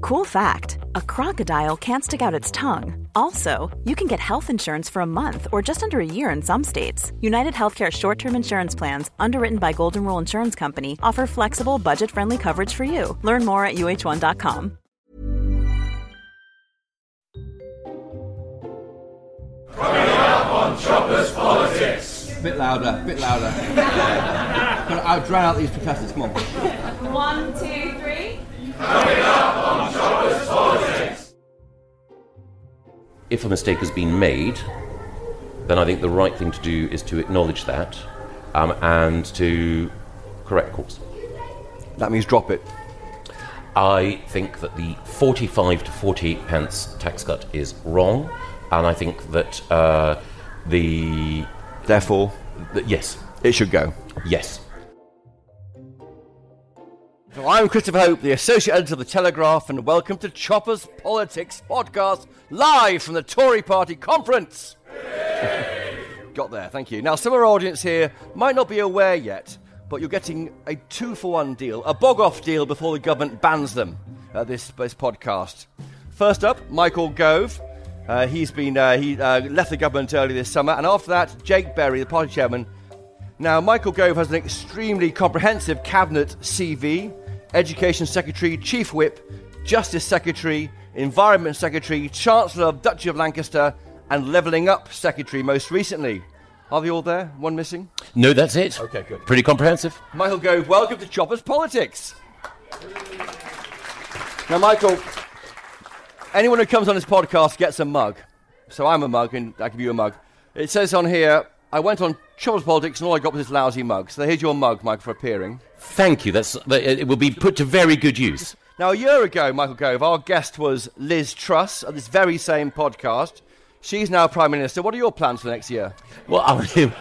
Cool fact a crocodile can't stick out its tongue. Also, you can get health insurance for a month or just under a year in some states. United Healthcare short term insurance plans, underwritten by Golden Rule Insurance Company, offer flexible, budget friendly coverage for you. Learn more at uh1.com. Bit louder, bit louder. Gotta out drown out these protesters. Come on. One, two, three. If a mistake has been made, then I think the right thing to do is to acknowledge that um, and to correct course. That means drop it. I think that the 45 to 48 pence tax cut is wrong, and I think that uh, the, Therefore, the yes, it should go. yes. I'm Christopher Hope, the Associate Editor of The Telegraph, and welcome to Chopper's Politics podcast, live from the Tory Party conference. Got there, thank you. Now, some of our audience here might not be aware yet, but you're getting a two for one deal, a bog off deal before the government bans them at this, this podcast. First up, Michael Gove. Uh, he's been uh, he uh, left the government early this summer, and after that, Jake Berry, the party chairman, now, Michael Gove has an extremely comprehensive cabinet CV Education Secretary, Chief Whip, Justice Secretary, Environment Secretary, Chancellor of Duchy of Lancaster, and Levelling Up Secretary most recently. Are they all there? One missing? No, that's it. Okay, good. Pretty comprehensive. Michael Gove, welcome to Choppers Politics. Now, Michael, anyone who comes on this podcast gets a mug. So I'm a mug, and I give you a mug. It says on here, I went on Choppers Politics, and all I got was this lousy mug. So here's your mug, Michael, for appearing. Thank you. That's that- it will be put to very good use. Now, a year ago, Michael Gove, our guest was Liz Truss at this very same podcast. She's now Prime Minister. What are your plans for next year? Well, I'm,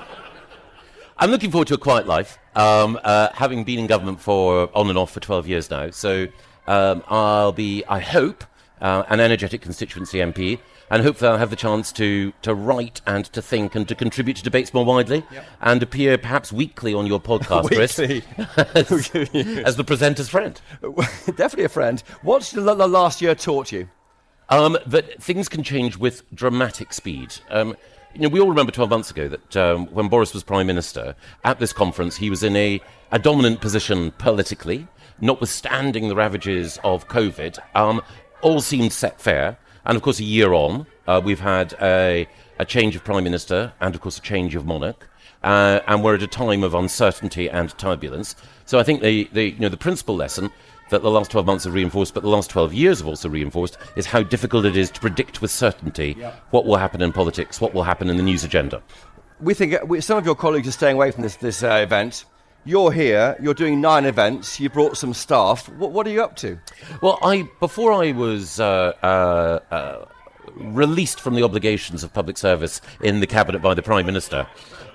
I'm looking forward to a quiet life, um, uh, having been in government for on and off for 12 years now. So um, I'll be, I hope, uh, an energetic constituency MP, and hopefully I'll have the chance to, to write and to think and to contribute to debates more widely, and appear perhaps weekly on your podcast, Chris, as, as the presenter's friend. Definitely a friend. What's the, the last year taught you? Um, that things can change with dramatic speed. Um, you know, we all remember 12 months ago that um, when Boris was Prime Minister, at this conference, he was in a, a dominant position politically, notwithstanding the ravages of COVID. Um, all seemed set fair. And of course, a year on, uh, we've had a, a change of Prime Minister and, of course, a change of monarch. Uh, and we're at a time of uncertainty and turbulence. So I think the, the, you know, the principal lesson that the last 12 months have reinforced, but the last 12 years have also reinforced, is how difficult it is to predict with certainty what will happen in politics, what will happen in the news agenda. We think uh, we, some of your colleagues are staying away from this, this uh, event. You're here, you're doing nine events, you brought some staff. What, what are you up to? Well, I before I was uh, uh, uh, released from the obligations of public service in the cabinet by the prime minister,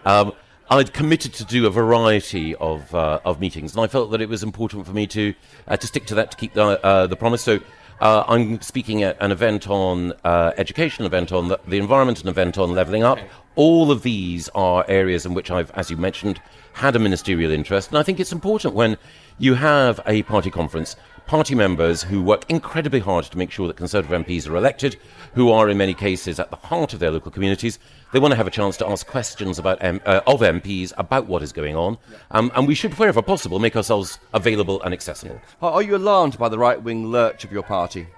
um, I'd committed to do a variety of uh, of meetings, and I felt that it was important for me to uh, to stick to that to keep the uh, the promise. So. Uh, I'm speaking at an event on uh, education, event on the, the environment, an event on levelling up. All of these are areas in which I've, as you mentioned, had a ministerial interest. And I think it's important when you have a party conference, party members who work incredibly hard to make sure that Conservative MPs are elected, who are in many cases at the heart of their local communities. They want to have a chance to ask questions about M- uh, of MPs about what is going on, um, and we should, wherever possible, make ourselves available and accessible. Are, are you alarmed by the right wing lurch of your party?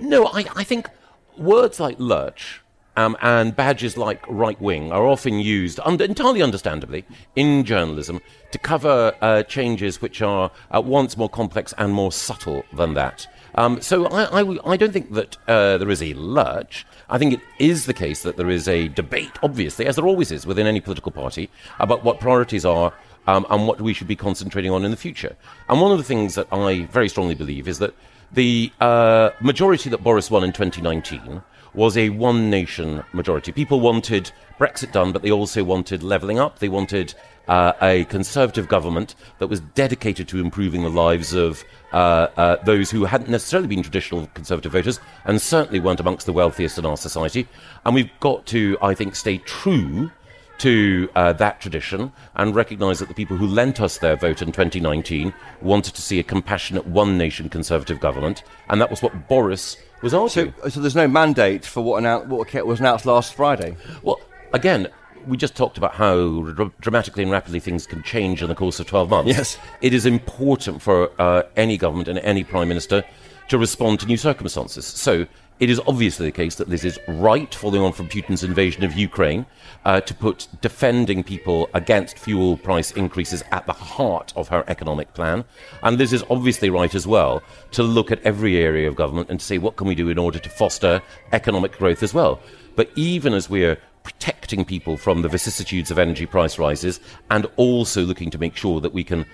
No, I, I think words like lurch um, and badges like right wing are often used, under, entirely understandably, in journalism to cover uh, changes which are at once more complex and more subtle than that. Um, so I don't think that uh, there is a lurch. I think it is the case that there is a debate, obviously, as there always is within any political party, about what priorities are um, and what we should be concentrating on in the future. And one of the things that I very strongly believe is that the uh, majority that Boris won in 2019 was a one nation majority. People wanted Brexit done, but they also wanted levelling up. They wanted uh, a conservative government that was dedicated to improving the lives of uh, uh, those who hadn't necessarily been traditional conservative voters and certainly weren't amongst the wealthiest in our society. And we've got to, I think, stay true to uh, that tradition and recognise that the people who lent us their vote in 2019 wanted to see a compassionate one nation conservative government, and that was what Boris was arguing. So, so there's no mandate for what, annou- what was announced last Friday? Well, again, we just talked about how dr- dramatically and rapidly things can change in the course of 12 months. Yes. It is important for uh, any government and any prime minister to respond to new circumstances. So it is obviously the case that this is right, following on from Putin's invasion of Ukraine, uh, to put defending people against fuel price increases at the heart of her economic plan. And this is obviously right as well to look at every area of government and to say what can we do in order to foster economic growth as well. But even as we're protecting people from the vicissitudes of energy price rises and also looking to make sure that we can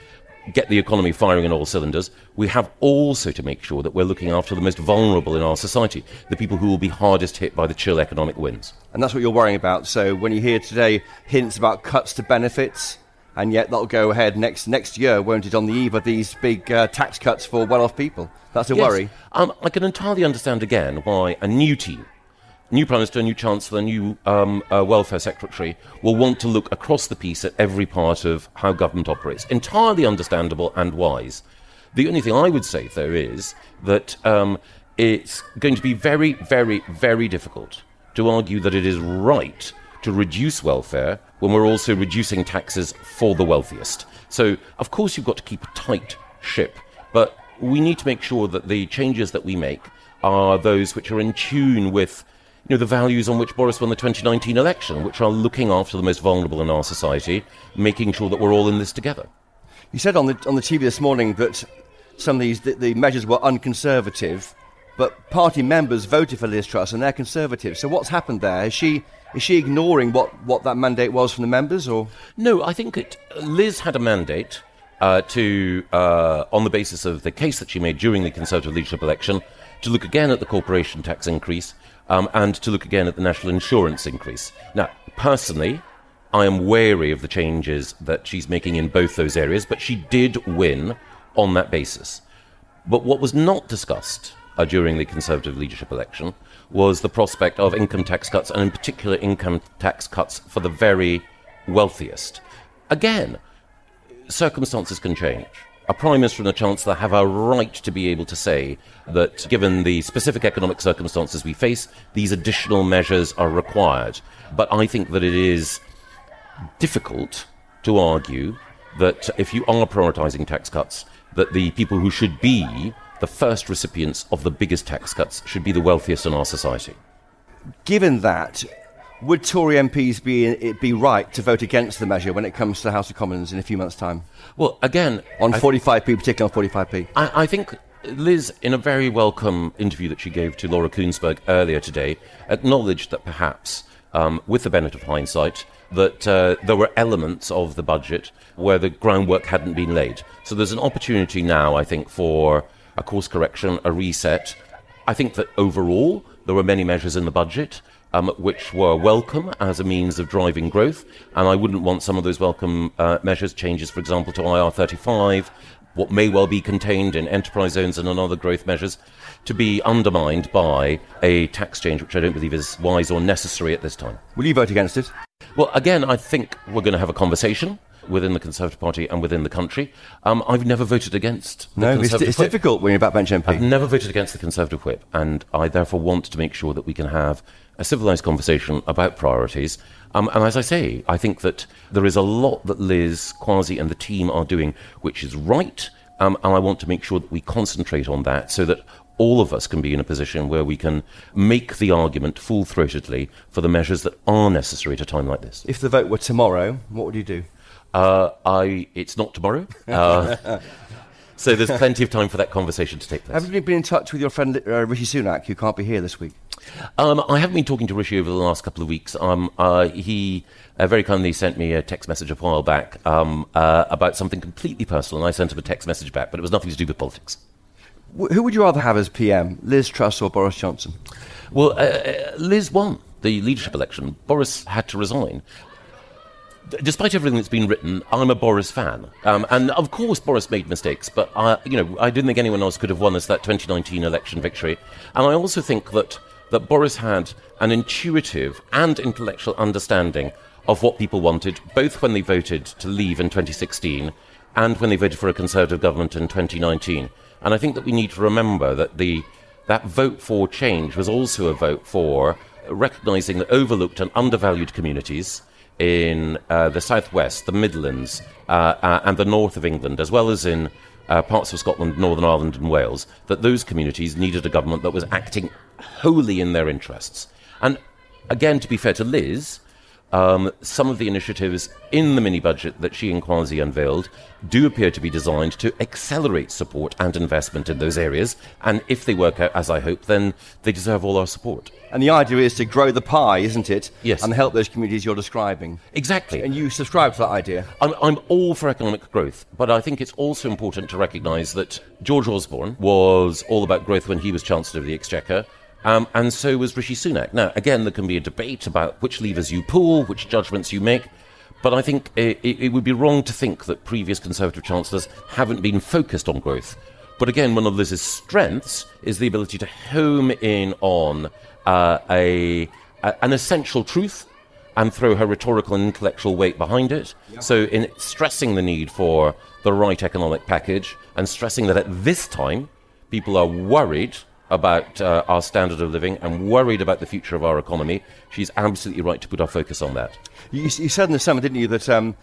get the economy firing on all cylinders, we have also to make sure that we're looking after the most vulnerable in our society, the people who will be hardest hit by the chill economic winds. And that's what you're worrying about. So when you hear today hints about cuts to benefits, and yet that'll go ahead next next year, won't it, on the eve of these big uh, tax cuts for well-off people? That's a Yes, worry. Um, I can entirely understand again why a new team, new Prime Minister, new Chancellor, new um, uh, Welfare Secretary will want to look across the piece at every part of how government operates. Entirely understandable and wise. The only thing I would say, though, is that um, it's going to be very, very, very difficult to argue that it is right to reduce welfare when we're also reducing taxes for the wealthiest. So, of course, you've got to keep a tight ship, but we need to make sure that the changes that we make are those which are in tune with you know, the values on which Boris won the 2019 election, which are looking after the most vulnerable in our society, making sure that we're all in this together. You said on the on the TV this morning that some of these the, the measures were unconservative, but party members voted for Liz Truss and they're conservative. So what's happened there? Is she is she ignoring what, what that mandate was from the members, or No, I think it, Liz had a mandate uh, to, uh, on the basis of the case that she made during the Conservative leadership election, to look again at the corporation tax increase um, and to look again at the national insurance increase. Now, personally, I am wary of the changes that she's making in both those areas, but she did win on that basis. But what was not discussed uh, during the Conservative leadership election was the prospect of income tax cuts, and in particular, income tax cuts for the very wealthiest. Again, circumstances can change. A Prime Minister and a Chancellor have a right to be able to say that, given the specific economic circumstances we face, these additional measures are required. But I think that it is difficult to argue that if you are prioritising tax cuts, that the people who should be the first recipients of the biggest tax cuts should be the wealthiest in our society. given that, would Tory MPs be be right to vote against the measure when it comes to the House of Commons in a few months' time Well, again, on I- 45p, particularly on 45p? I, I think Liz, in a very welcome interview that she gave to Laura Kuenssberg earlier today, acknowledged that perhaps, um, with the benefit of hindsight, that uh, there were elements of the budget where the groundwork hadn't been laid. So there's an opportunity now, I think, for a course correction, a reset. I think that overall there were many measures in the budget um, which were welcome as a means of driving growth, and I wouldn't want some of those welcome uh, measures, changes, for example, to IR35, what may well be contained in enterprise zones and other growth measures, to be undermined by a tax change which I don't believe is wise or necessary at this time. Will you vote against it? Well, again, I think we're going to have a conversation within the Conservative Party and within the country. Um, I've never voted against the No, it's, it's difficult when you're backbench MP. I've never voted against the Conservative whip, and I therefore want to make sure that we can have a civilised conversation about priorities. Um, and as I say, I think that there is a lot that Liz, Kwasi, and the team are doing which is right, um, and I want to make sure that we concentrate on that so that all of us can be in a position where we can make the argument full throatedly for the measures that are necessary at a time like this. If the vote were tomorrow, what would you do? Uh, I, it's not tomorrow. Uh, so there's plenty of time for that conversation to take place. Have you been in touch with your friend uh, Rishi Sunak, who can't be here this week? Um, I haven't been talking to Rishi over the last couple of weeks. Um, uh, he uh, very kindly sent me a text message a while back um, uh, about something completely personal, and I sent him a text message back, but it was nothing to do with politics. Wh- Who would you rather have as PM, Liz Truss or Boris Johnson? Well, Liz won the leadership election. Boris had to resign. Despite everything that's been written, I'm a Boris fan, um, and of course Boris made mistakes. But I, you know, I didn't think anyone else could have won us that 2019 election victory. And I also think that that Boris had an intuitive and intellectual understanding of what people wanted, both when they voted to leave in 2016 and when they voted for a Conservative government in 2019. And I think that we need to remember that the that vote for change was also a vote for recognising the overlooked and undervalued communities in uh, the southwest, the Midlands, uh, uh, and the north of England, as well as in uh, parts of Scotland, Northern Ireland, and Wales, that those communities needed a government that was acting wholly in their interests. And again, to be fair to Liz, um, some of the initiatives in the mini budget that she and Kwasi unveiled do appear to be designed to accelerate support and investment in those areas. And if they work out as I hope, then they deserve all our support. And the idea is to grow the pie, isn't it? Yes. And help those communities you're describing. Exactly. And you subscribe to that idea. I'm, I'm all for economic growth, but I think it's also important to recognise that George Osborne was all about growth when he was Chancellor of the Exchequer. Um, and so was Rishi Sunak. Now, again, there can be a debate about which levers you pull, which judgments you make, but I think it, it, would be wrong to think that previous Conservative chancellors haven't been focused on growth. But again, one of Liz's strengths is the ability to home in on uh, a, a an essential truth and throw her rhetorical and intellectual weight behind it. So, in stressing the need for the right economic package and stressing that at this time people are worried about uh, our standard of living and worried about the future of our economy, she's absolutely right to put our focus on that. You, you said in the summer, didn't you, that um,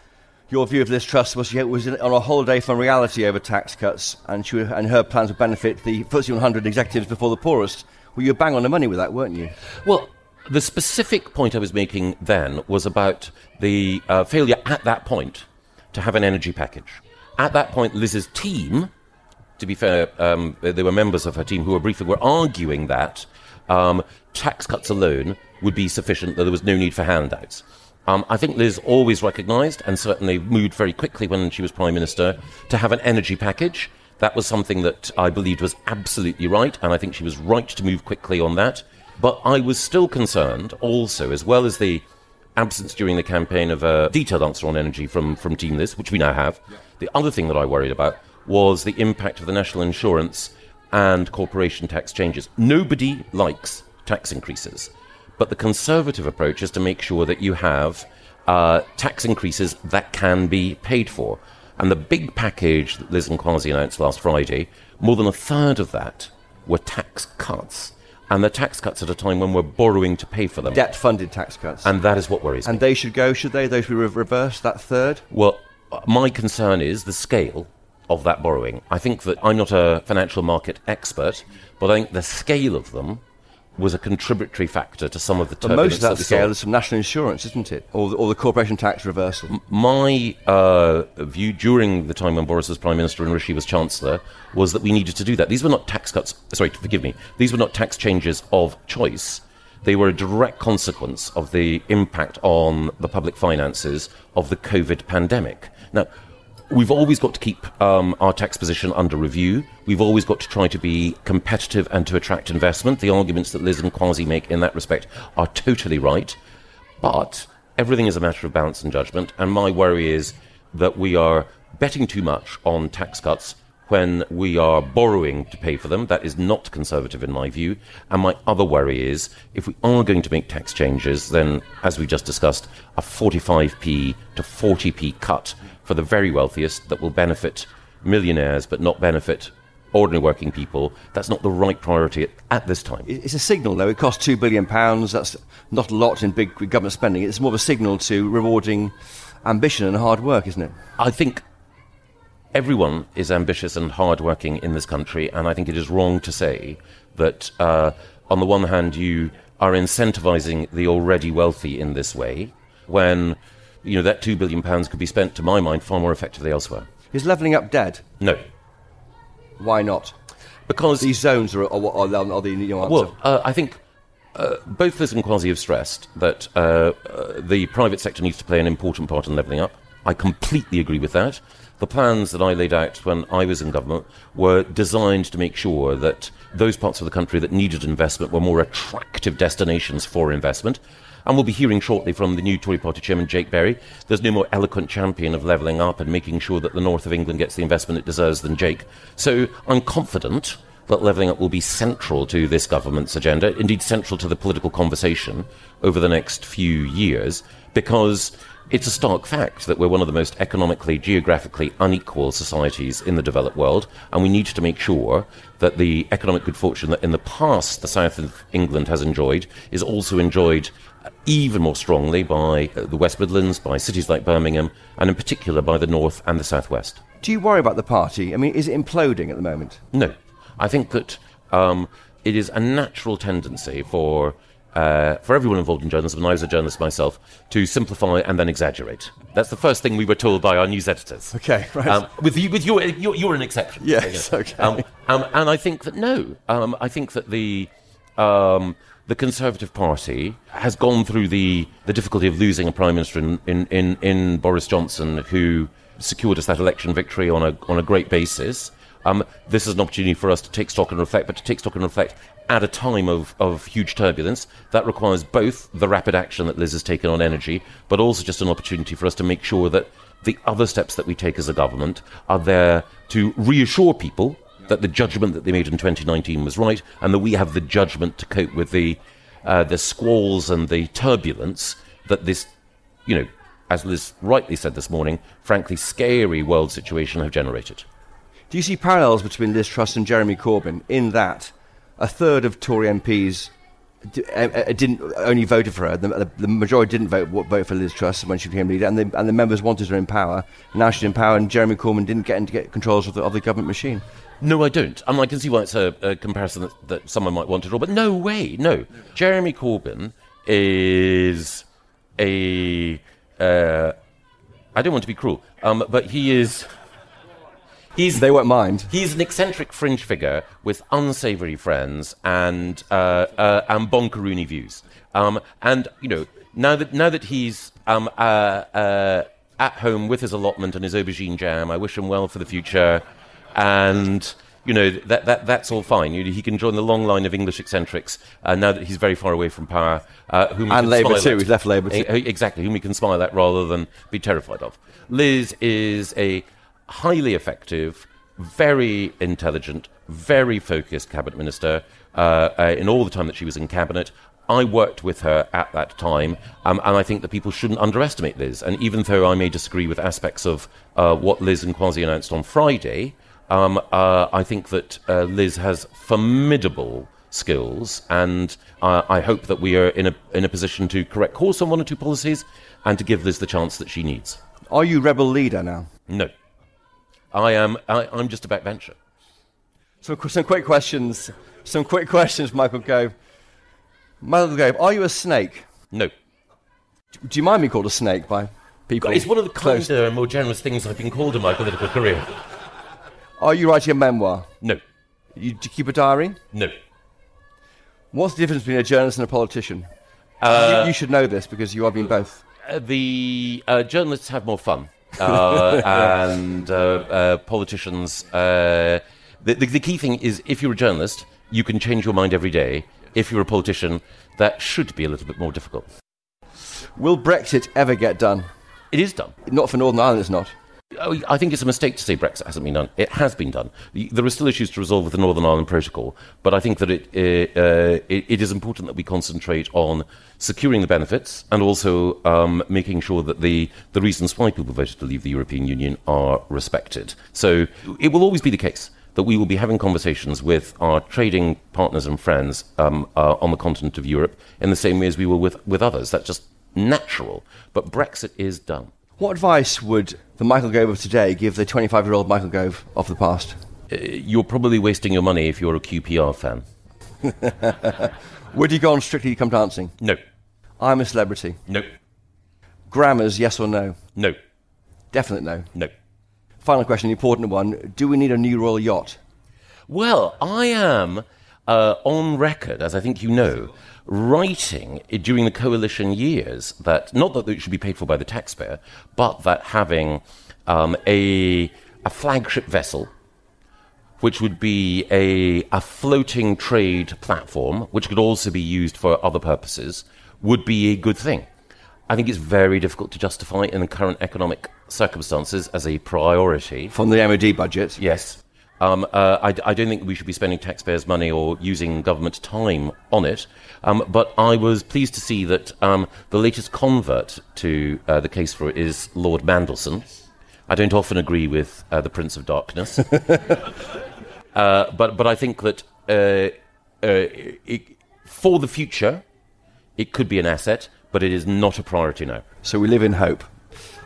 your view of Liz Truss was she was on a holiday from reality over tax cuts, and she and her plans would benefit the FTSE 100 executives before the poorest. Well, you were bang on the money with that, weren't you? Well, the specific point I was making then was about the uh, failure at that point to have an energy package. At that point, Liz's team, to be fair, um, there were members of her team who were briefing, were arguing that um, tax cuts alone would be sufficient, that there was no need for handouts. Um, I think Liz always recognised and certainly moved very quickly when she was Prime Minister to have an energy package. That was something that I believed was absolutely right, and I think she was right to move quickly on that. But I was still concerned also, as well as the absence during the campaign of a detailed answer on energy from, from Team Liz, which we now have. The other thing that I worried about was the impact of the national insurance and corporation tax changes. Nobody likes tax increases, but the conservative approach is to make sure that you have uh, tax increases that can be paid for. And the big package that Liz and Kwasi announced last Friday, more than a third of that were tax cuts. And the tax cuts at a time when we're borrowing to pay for them. Debt funded tax cuts. And that is what worries me. and they should go, should they? Those should be re- reversed, that third? Well, my concern is the scale of that borrowing. I think that I'm not a financial market expert, but I think the scale of them was a contributory factor to some of the But turbulence most of that scale is from national insurance, isn't it? Or the, or the corporation tax reversal. My uh, view during the time when Boris was Prime Minister and Rishi was Chancellor was that we needed to do that. These were not tax cuts, sorry, forgive me, these were not tax changes of choice. They were a direct consequence of the impact on the public finances of the COVID pandemic. Now, we've always got to keep um, our tax position under review. We've always got to try to be competitive and to attract investment. The arguments that Liz and Kwasi make in that respect are totally right. But everything is a matter of balance and judgment, and my worry is that we are betting too much on tax cuts when we are borrowing to pay for them. That is not conservative in my view. And my other worry is if we are going to make tax changes, then, as we just discussed, a 45p to 40p cut for the very wealthiest that will benefit millionaires but not benefit ordinary working people, that's not the right priority at, this time. It's a signal, though. It costs £2 billion. That's not a lot in big government spending. It's more of a signal to rewarding ambition and hard work, isn't it? I think everyone is ambitious and hardworking in this country, and I think it is wrong to say that, uh, on the one hand, you are incentivizing the already wealthy in this way, when you know that two billion pounds could be spent, to my mind, far more effectively elsewhere. Is levelling up dead? No, Why not? because These zones are, are, are, are the you know, answer. Well, uh, I think uh, both Liz and Kwasi have stressed that uh, uh, the private sector needs to play an important part in levelling up. I completely agree with that. The plans that I laid out when I was in government were designed to make sure that those parts of the country that needed investment were more attractive destinations for investment. And we'll be hearing shortly from the new Tory party chairman, Jake Berry. There's no more eloquent champion of levelling up and making sure that the north of England gets the investment it deserves than Jake. So I'm confident that levelling up will be central to this government's agenda, indeed central to the political conversation over the next few years, because it's a stark fact that we're one of the most economically, geographically unequal societies in the developed world, and we need to make sure that the economic good fortune that in the past the south of England has enjoyed is also enjoyed even more strongly by uh, the West Midlands, by cities like Birmingham, and in particular by the north and the southwest. Do you worry about the party? I mean, is it imploding at the moment? No. I think that um, it is a natural tendency for uh, for everyone involved in journalism, and I was a journalist myself, to simplify and then exaggerate. That's the first thing we were told by our news editors. Okay, right. Um, with you, with your, you're, you're an exception. Yes, okay. Um, um, and I think that no, um, I think that the um, the Conservative Party has gone through the, the difficulty of losing a prime minister in, in, in, in Boris Johnson, who secured us that election victory on a on a great basis. Um, this is an opportunity for us to take stock and reflect, but to take stock and reflect at a time of, of huge turbulence. That requires both the rapid action that Liz has taken on energy, but also just an opportunity for us to make sure that the other steps that we take as a government are there to reassure people that the judgment that they made in 2019 was right, and that we have the judgment to cope with the uh, the squalls and the turbulence that this, you know, as Liz rightly said this morning, frankly scary world situation have generated. Do you see parallels between Liz Truss and Jeremy Corbyn in that a third of Tory MPs uh, uh, didn't only voted for her? The, the majority didn't vote vote for Liz Truss when she became leader, and the, and the members wanted her in power. Now she's in power, and Jeremy Corbyn didn't get into get controls of the, of the government machine. No, I don't. I mean, I can see why it's a, a comparison that, that someone might want to draw, but no way, no. Jeremy Corbyn is a. Uh, I don't want to be cruel, um, but he is. He's, They won't mind. He's an eccentric fringe figure with unsavoury friends and uh, uh, and bonkaroonie views. Um, and you know, now that now that he's um, uh, uh, at home with his allotment and his aubergine jam, I wish him well for the future. And you know that, that that's all fine. You, he can join the long line of English eccentrics uh, now that he's very far away from power. Uh, whom And Labour too. at. He's left Labour too. Exactly, whom we can smile at rather than be terrified of. Liz is a highly effective, very intelligent, very focused cabinet minister uh, uh, in all the time that she was in cabinet. I worked with her at that time, um, and I think that people shouldn't underestimate Liz. And even though I may disagree with aspects of uh, what Liz and Kwasi announced on Friday, um, uh, I think that uh, Liz has formidable skills, and uh, I hope that we are in a in a position to correct course on one or two policies, and to give Liz the chance that she needs. Are you rebel leader now? No, I am. I, I'm just a backbencher. Qu- some quick questions. Some quick questions, Michael Gove. Michael Gove, are you a snake? No, Do you mind being called a snake by people? it's one of the close? kinder and more generous things I've been called in my political career. Are you writing a memoir? No, You, do you keep a diary? no. What's the difference between a journalist and a politician? Uh, you, you should know this because you have been both. Uh, the uh, journalists have more fun, uh, and uh, uh, politicians. Uh, the, the, the key thing is, if you're a journalist, you can change your mind every day. If you're a politician, that should be a little bit more difficult. Will Brexit ever get done? It is done. Not for Northern Ireland, it's not. Oh, I think it's a mistake to say Brexit hasn't been done. It has been done. There are still issues to resolve with the Northern Ireland Protocol, but I think that it, uh, it, it is important that we concentrate on securing the benefits and also um, making sure that the, the reasons why people voted to leave the European Union are respected. So it will always be the case that we will be having conversations with our trading partners and friends um, uh, on the continent of Europe in the same way as we will with, with others. That's just natural. But Brexit is done. What advice would the Michael Gove of today give the 25 year old Michael Gove of the past? Uh, you're probably wasting your money if you're a QPR fan. Would you go on Strictly Come Dancing? No, I'm a celebrity. no, Grammars, yes or no? no, Definite no. no. Final question, important one. Do we need a new royal yacht? Well, I am. uh, on record, as I think you know, writing during the coalition years that not that it should be paid for by the taxpayer, but that having um, a, a flagship vessel, which would be a, a floating trade platform, which could also be used for other purposes, would be a good thing. I think it's very difficult to justify in the current economic circumstances as a priority. From the MOD budget? Yes. Um, uh, I, I, don't think we should be spending taxpayers' money or using government time on it. Um, but I was pleased to see that um, the latest convert to uh, the case for it is Lord Mandelson. I don't often agree with uh, the Prince of Darkness. Uh, but, but I think that uh, uh, it, for the future, it could be an asset, but it is not a priority now. So we live in hope.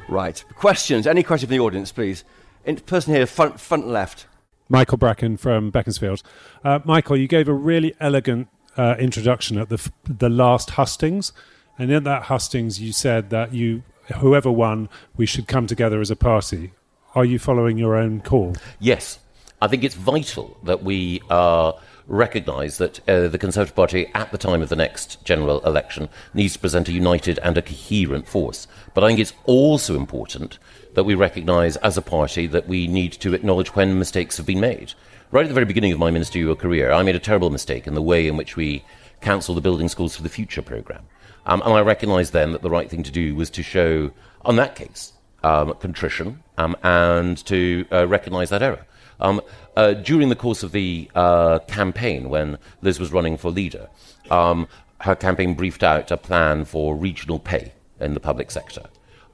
Right. Questions? Any questions from the audience, please? In, person here, front, front left. Michael Bracken from Beaconsfield. Uh, Michael, you gave a really elegant uh, introduction at the the last hustings, and in that hustings, you said that you, whoever won, we should come together as a party. Are you following your own call? Yes, I think it's vital that we uh, recognise that uh, the Conservative Party, at the time of the next general election, needs to present a united and a coherent force. But I think it's also important that we recognise as a party that we need to acknowledge when mistakes have been made. Right at the very beginning of my ministerial career, I made a terrible mistake in the way in which we cancelled the Building Schools for the Future programme. Um, and I recognised then that the right thing to do was to show, on that case, um, contrition um, and to uh, recognise that error. Um, uh, during the course of the uh, campaign, when Liz was running for leader, um, her campaign briefed out a plan for regional pay in the public sector.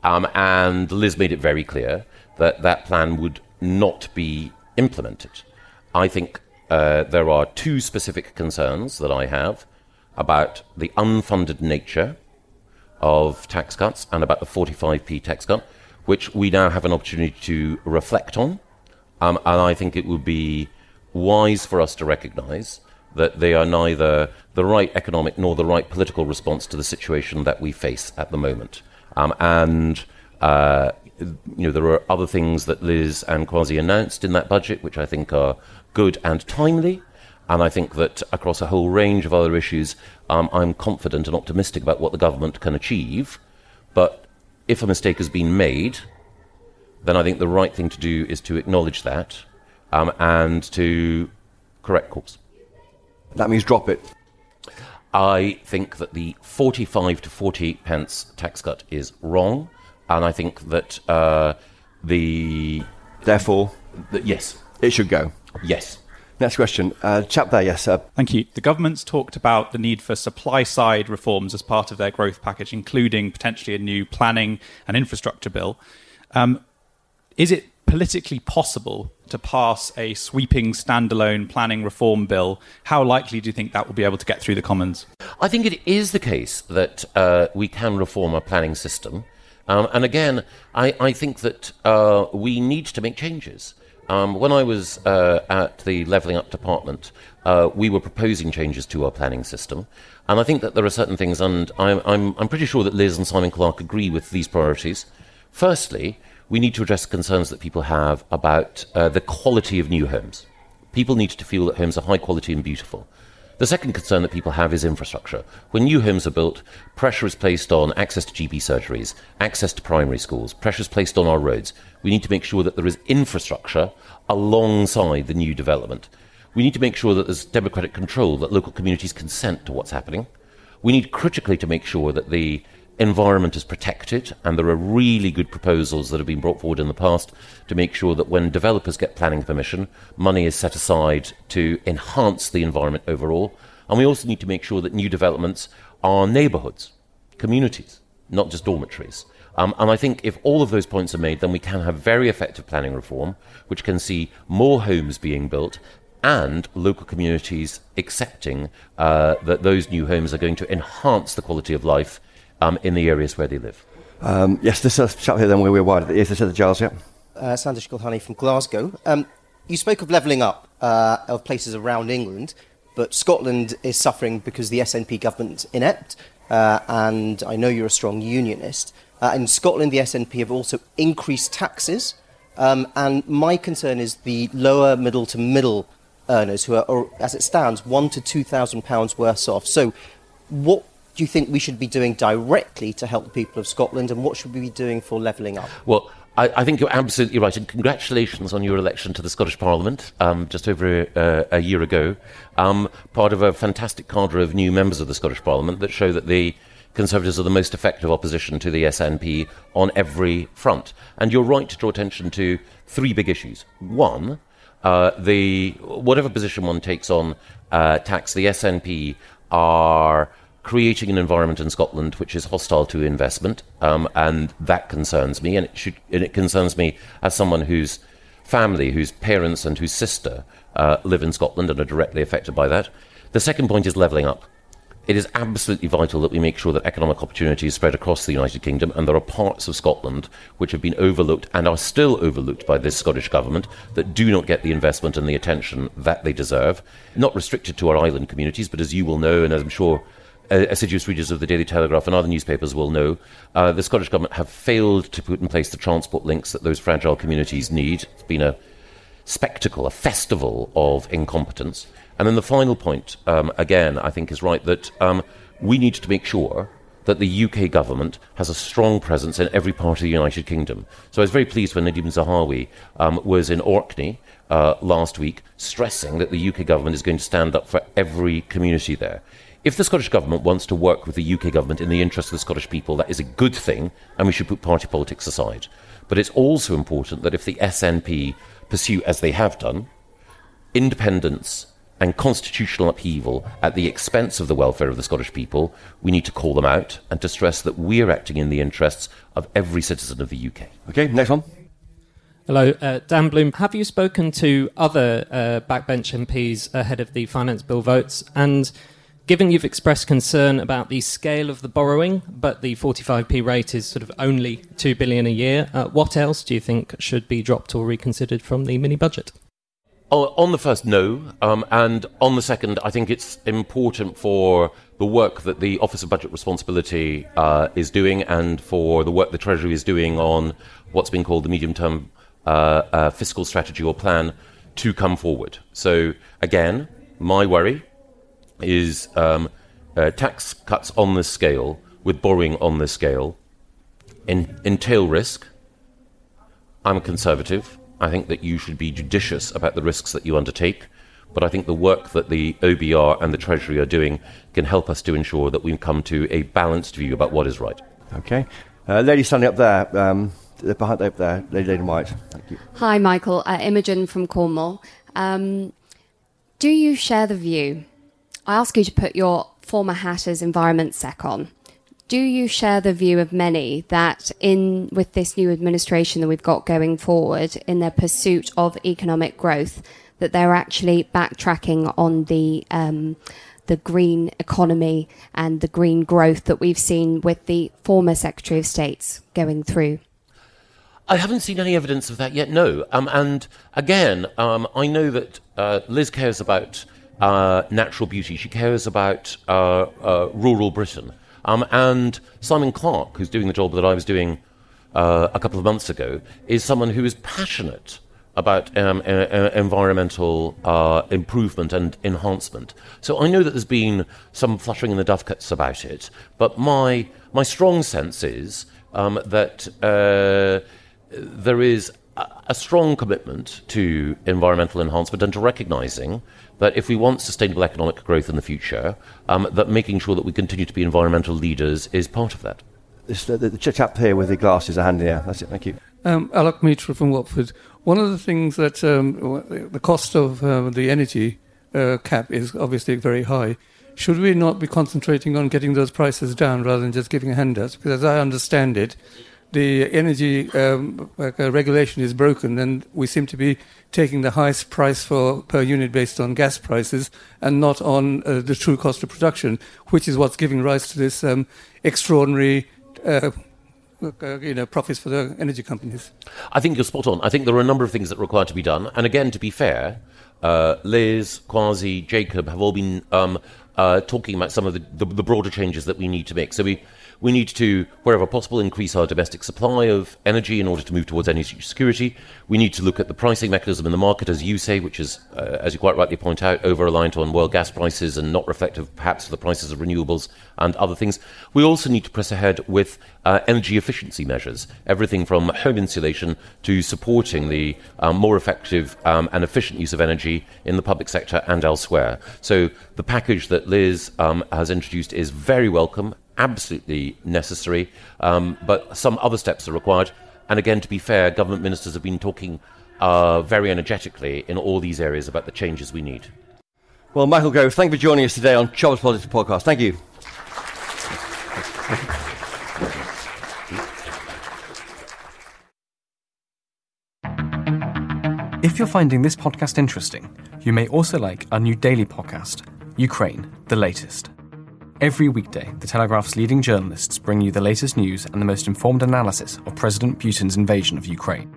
Um, and Liz made it very clear that that plan would not be implemented. I think uh, there are two specific concerns that I have about the unfunded nature of tax cuts and about the 45p tax cut, which we now have an opportunity to reflect on. Um, and I think it would be wise for us to recognize that they are neither the right economic nor the right political response to the situation that we face at the moment. Um, and uh, you know there are other things that Liz and Kwasi announced in that budget, which I think are good and timely. And I think that across a whole range of other issues, um, I'm confident and optimistic about what the government can achieve. But if a mistake has been made, then I think the right thing to do is to acknowledge that um, and to correct course. That means drop it. I think that the 45 to 48 pence tax cut is wrong, and I think that uh, the. Therefore, the, yes. It should go. Yes. Next question. Uh, chap there, yes, sir. Thank you. The government's talked about the need for supply side reforms as part of their growth package, including potentially a new planning and infrastructure bill. Um, is it politically possible to pass a sweeping standalone planning reform bill? How likely do you think that will be able to get through the Commons? I think it is the case that uh, we can reform our planning system. Um, and again, I, I think that uh, we need to make changes. Um, when I was uh, at the Levelling Up Department, uh, we were proposing changes to our planning system. And I think that there are certain things, and I'm, I'm, I'm pretty sure that Liz and Simon Clarke agree with these priorities. Firstly, we need to address concerns that people have about uh, the quality of new homes. People need to feel that homes are high quality and beautiful. The second concern that people have is infrastructure. When new homes are built, pressure is placed on access to GP surgeries, access to primary schools, pressure is placed on our roads. We need to make sure that there is infrastructure alongside the new development. We need to make sure that there's democratic control, that local communities consent to what's happening. We need critically to make sure that the environment is protected, and there are really good proposals that have been brought forward in the past to make sure that when developers get planning permission, money is set aside to enhance the environment overall. And we also need to make sure that new developments are neighbourhoods, communities, not just dormitories. Um, and I think if all of those points are made, then we can have very effective planning reform, which can see more homes being built and local communities accepting uh, that those new homes are going to enhance the quality of life um, in the areas where they live. Um, yes, this is a chap here then where we're wide. Yes, this is the Giles, yeah. Uh, Sandesh Gulhani from Glasgow. Um, you spoke of levelling up uh, of places around England, but Scotland is suffering because the SNP government's inept, uh, and I know you're a strong unionist. Uh, in Scotland, the SNP have also increased taxes, um, and my concern is the lower middle to middle earners who are, or, as it stands, one to two thousand pounds worse off. So, what do you think we should be doing directly to help the people of Scotland, and what should we be doing for levelling up? Well, I, I, think you're absolutely right, and congratulations on your election to the Scottish Parliament um, just over uh, a year ago. Um, part of a fantastic cadre of new members of the Scottish Parliament that show that the Conservatives are the most effective opposition to the SNP on every front. And you're right to draw attention to three big issues. One, uh, the whatever position one takes on uh, tax, the SNP are creating an environment in Scotland which is hostile to investment, um, and that concerns me, and it should, and it concerns me as someone whose family, whose parents and whose sister uh, live in Scotland and are directly affected by that. The second point is levelling up. It is absolutely vital that we make sure that economic opportunity is spread across the United Kingdom, and there are parts of Scotland which have been overlooked and are still overlooked by this Scottish Government that do not get the investment and the attention that they deserve. Not restricted to our island communities, but as you will know, and as I'm sure assiduous readers of the Daily Telegraph and other newspapers will know, uh, the Scottish Government have failed to put in place the transport links that those fragile communities need. It's been a spectacle, a festival of incompetence. And then the final point, um, again, I think is right that um, we need to make sure that the UK government has a strong presence in every part of the United Kingdom. So I was very pleased when Nadhim Zahawi um, was in Orkney uh, last week, stressing that the UK government is going to stand up for every community there. If the Scottish Government wants to work with the UK Government in the interest of the Scottish people, that is a good thing, and we should put party politics aside. But it's also important that if the SNP pursue, as they have done, independence and constitutional upheaval at the expense of the welfare of the Scottish people, we need to call them out and to stress that we're acting in the interests of every citizen of the UK. Okay, next one. Hello, uh, Dan Bloom. Have you spoken to other uh, backbench MPs ahead of the finance bill votes? And Given you've expressed concern about the scale of the borrowing, but the 45p rate is sort of only 2 billion a year, uh, what else do you think should be dropped or reconsidered from the mini budget? On the first, no. Um, and on the second, I think it's important for the work that the Office of Budget Responsibility uh, is doing and for the work the Treasury is doing on what's been called the medium term uh, uh, fiscal strategy or plan to come forward. So, again, my worry is um, uh, tax cuts on this scale, with borrowing on this scale, in, entail risk. I'm a conservative. I think that you should be judicious about the risks that you undertake. But I think the work that the OBR and the Treasury are doing can help us to ensure that we come to a balanced view about what is right. Okay. Uh, lady standing up there, um, behind up there, Lady, Lady White. Thank you. Hi, Michael. Uh, Imogen from Cornwall. Um, do you share the view I ask you to put your former hat as Environment Sec on. Do you share the view of many that in with this new administration that we've got going forward in their pursuit of economic growth, that they're actually backtracking on the um, the green economy and the green growth that we've seen with the former Secretary of State's going through? I haven't seen any evidence of that yet, no. Um, and again, um, I know that uh, Liz cares about uh, natural beauty. She cares about uh, uh, rural Britain. Um, and Simon Clarke, who's doing the job that I was doing uh, a couple of months ago, is someone who is passionate about um, environmental uh, improvement and enhancement. So I know that there's been some fluttering in the dovecots about it, but my, my strong sense is um, that uh, there is a, strong commitment to environmental enhancement and to recognizing that if we want sustainable economic growth in the future, um, that making sure that we continue to be environmental leaders is part of that. This, the, the chap here with the glasses, a hand in the air. That's it. Thank you. Um, Alok Mitra from Watford. One of the things that um, the cost of uh, the energy uh, cap is obviously very high. Should we not be concentrating on getting those prices down rather than just giving handouts? Because as I understand it, the energy um, uh, regulation is broken, and we seem to be taking the highest price for per unit based on gas prices and not on uh, the true cost of production, which is what's giving rise to this um, extraordinary. Uh, uh, you know, profits for the energy companies. I think you're spot on. I think there are a number of things that require to be done. And again, to be fair, uh, Liz, Kwasi, Jacob have all been um, uh, talking about some of the, the, the, broader changes that we need to make. So we, We need to, wherever possible, increase our domestic supply of energy in order to move towards energy security. We need to look at the pricing mechanism in the market, as you say, which is, uh, as you quite rightly point out, over reliant on world gas prices and not reflective perhaps of the prices of renewables and other things. We also need to press ahead with uh, energy efficiency measures, everything from home insulation to supporting the um, more effective um, and efficient use of energy in the public sector and elsewhere. So the package that Liz um, has introduced is very welcome, absolutely necessary, um, but some other steps are required. And again, to be fair, government ministers have been talking uh, very energetically in all these areas about the changes we need. Well, Michael Gove, thank you for joining us today on Choppers Politics Podcast. Thank you. If you're finding this podcast interesting, you may also like our new daily podcast, Ukraine, the latest. Every weekday, The Telegraph's leading journalists bring you the latest news and the most informed analysis of President Putin's invasion of Ukraine.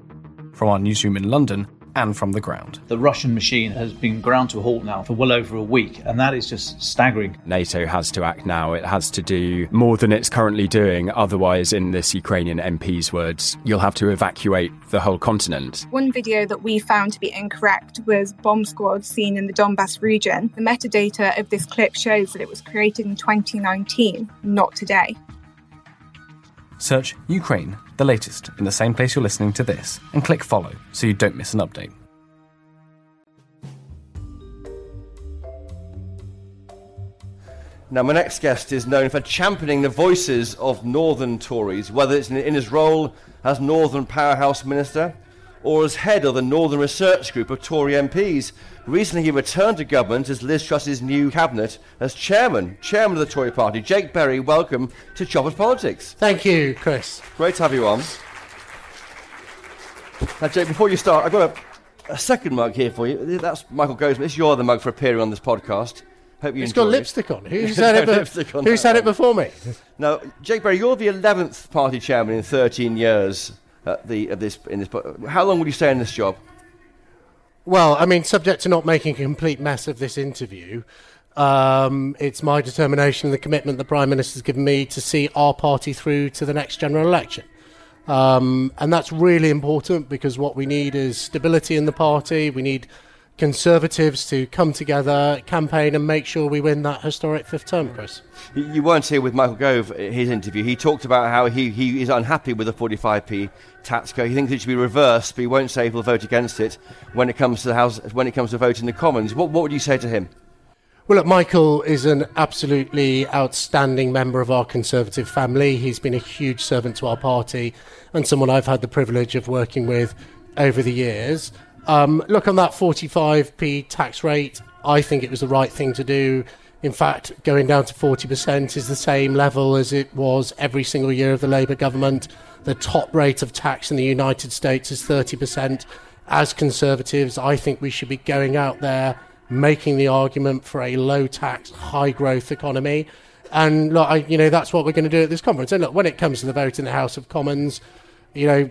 From our newsroom in London and from the ground. The Russian machine has been ground to a halt now for well over a week, and that is just staggering. NATO has to act now. It has to do more than it's currently doing. Otherwise, in this Ukrainian MP's words, you'll have to evacuate the whole continent. One video that we found to be incorrect was bomb squads seen in the Donbass region. The metadata of this clip shows that it was created in 2019, not today. Search Ukraine, the latest, in the same place you're listening to this, and click follow so you don't miss an update. Now, my next guest is known for championing the voices of Northern Tories, whether it's in, his role as Northern Powerhouse Minister or as head of the Northern Research Group of Tory MPs. Recently, he returned to government as Liz Truss's new cabinet as chairman, chairman of the Tory party. Jake Berry, welcome to Choppers Politics. Thank you, Chris. Great to have you on. Now, Jake, before you start, I've got a, a second mug here for you. That's Michael Goldsmith. It's your other mug for appearing on this podcast. Hope you It's got it. lipstick on. Who's had it, be- Lipstick on who's had it before me? Now, Jake Berry, you're the 11th party chairman in 13 years at the, of this, in this. How long would you stay in this job? Well, I mean, subject to not making a complete mess of this interview, um, it's my determination and the commitment the Prime Minister's given me to see our party through to the next general election. Um, and that's really important because what we need is stability in the party. We need Conservatives to come together, campaign, and make sure we win that historic fifth term, Chris. You- weren't here with Michael Gove in his interview. He talked about how he, he is unhappy with the 45p tax code. He thinks it should be reversed, but he won't say he'll vote against it when it comes to the House, when it comes to voting the Commons. What, what would you say to him? Well, look, Michael is an absolutely outstanding member of our Conservative family. He's been a huge servant to our party and someone I've had the privilege of working with over the years. Um, look, on that 45p tax rate, I think it was the right thing to do. In fact, going down to 40% is the same level as it was every single year of the Labour government. The top rate of tax in the United States is 30%. As Conservatives, I think we should be going out there making the argument for a low tax, high growth economy. And look, I, you know, that's what we're going to do at this conference. And look, when it comes to the vote in the House of Commons, you know,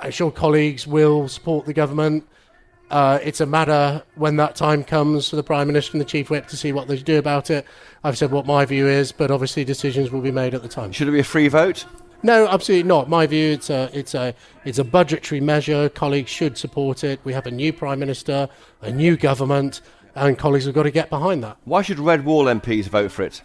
I'm sure colleagues will support the government. Uh, it's a matter when that time comes for the Prime Minister and the Chief Whip to see what they do about it. I've said what my view is, but obviously decisions will be made at the time. Should it be a free vote? No, absolutely not. My view, it's a, it's a, it's a budgetary measure. Colleagues should support it. We have a new Prime Minister, a new government, and colleagues have got to get behind that. Why should Red Wall MPs vote for it?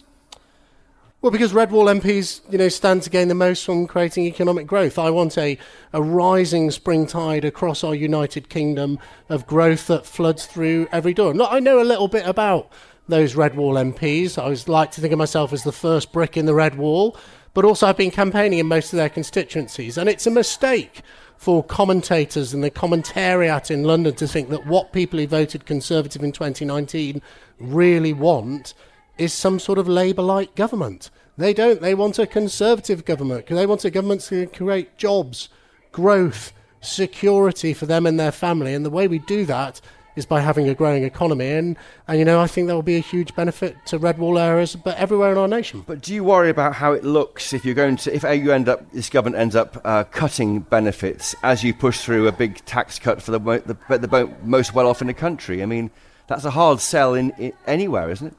Well, because Red Wall MPs, you know, stand to gain the most from creating economic growth. I want a, a rising spring tide across our United Kingdom of growth that floods through every door. I know a little bit about those Red Wall MPs. I always like to think of myself as the first brick in the Red Wall, but also I've been campaigning in most of their constituencies, and it's a mistake for commentators and the commentariat in London to think that what people who voted Conservative in 2019 really want is some sort of Labour-like government. They don't. They want a Conservative government because they want a government to create jobs, growth, security for them and their family. And the way we do that is by having a growing economy. And, and you know, I think that will be a huge benefit to red wall areas, but everywhere in our nation. But do you worry about how it looks if you're going to, if you end up, this government ends up uh, cutting benefits as you push through a big tax cut for the, the, the most well off in the country? I mean, that's a hard sell in, in anywhere, isn't it?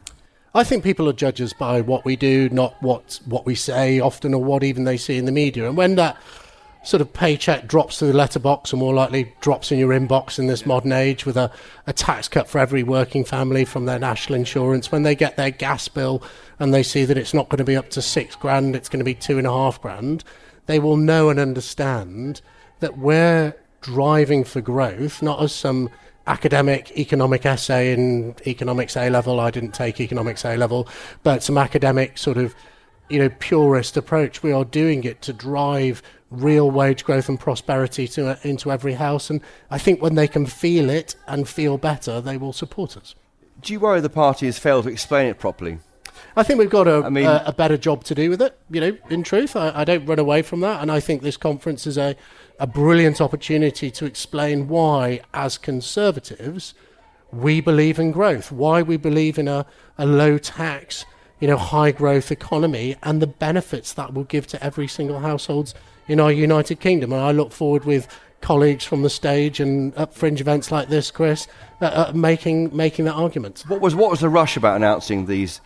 I think people are judges by what we do, not what what we say often, or what even they see in the media. And when that sort of paycheck drops through the letterbox, or more likely drops in your inbox in this modern age, with a, a tax cut for every working family from their national insurance, when they get their gas bill and they see that it's not going to be up to six grand, it's going to be two and a half grand, they will know and understand that we're driving for growth, not as some academic economic essay in economics A level. I didn't take economics A level, but some academic sort of, you know, purist approach. We are doing it to drive real wage growth and prosperity to, into every house. And I think when they can feel it and feel better, they will support us. Do you worry the party has failed to explain it properly? I think we've got a, I mean- a, a better job to do with it. You know, in truth, I, I don't run away from that, and I think this conference is a, a brilliant opportunity to explain why, as conservatives, we believe in growth, why we believe in a, a low tax, you know, high growth economy, and the benefits that will give to every single households in our United Kingdom. And I look forward with colleagues from the stage and at fringe events like this, Chris, uh, uh, making making that argument. What was what was the rush about announcing these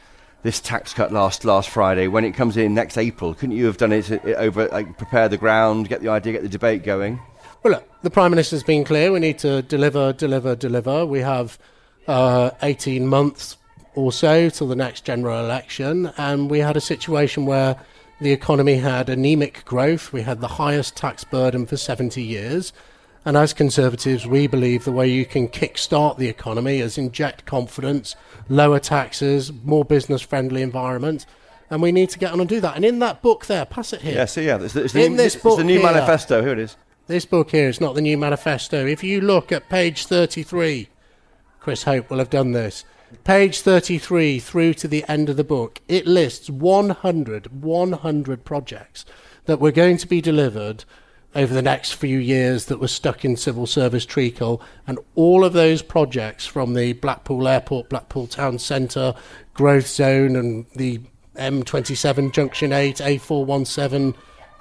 this tax cut last last Friday when it comes in next April? Couldn't you have done it uh, over like prepare the ground, get the idea, get the debate going? Well, look, the Prime Minister's been clear. We need to deliver, deliver, deliver. We have uh, 18 months or so till the next general election, and we had a situation where the economy had anemic growth. We had the highest tax burden for 70 years. And as Conservatives, we believe the way you can kickstart the economy is inject confidence, lower taxes, more business friendly environment. And we need to get on and do that. And in that book there, pass it here. Yeah, so yeah, it's the, it's the, In new, this it's book the new here- manifesto. Here it is. This book here is not the new manifesto. If you look at page 33, Chris Hope will have done this. Page 33 through to the end of the book, it lists 100, 100 projects that were going to be delivered over the next few years that were stuck in civil service treacle. And all of those projects from the Blackpool Airport, Blackpool Town Centre, Growth Zone, and the M27 Junction 8, A417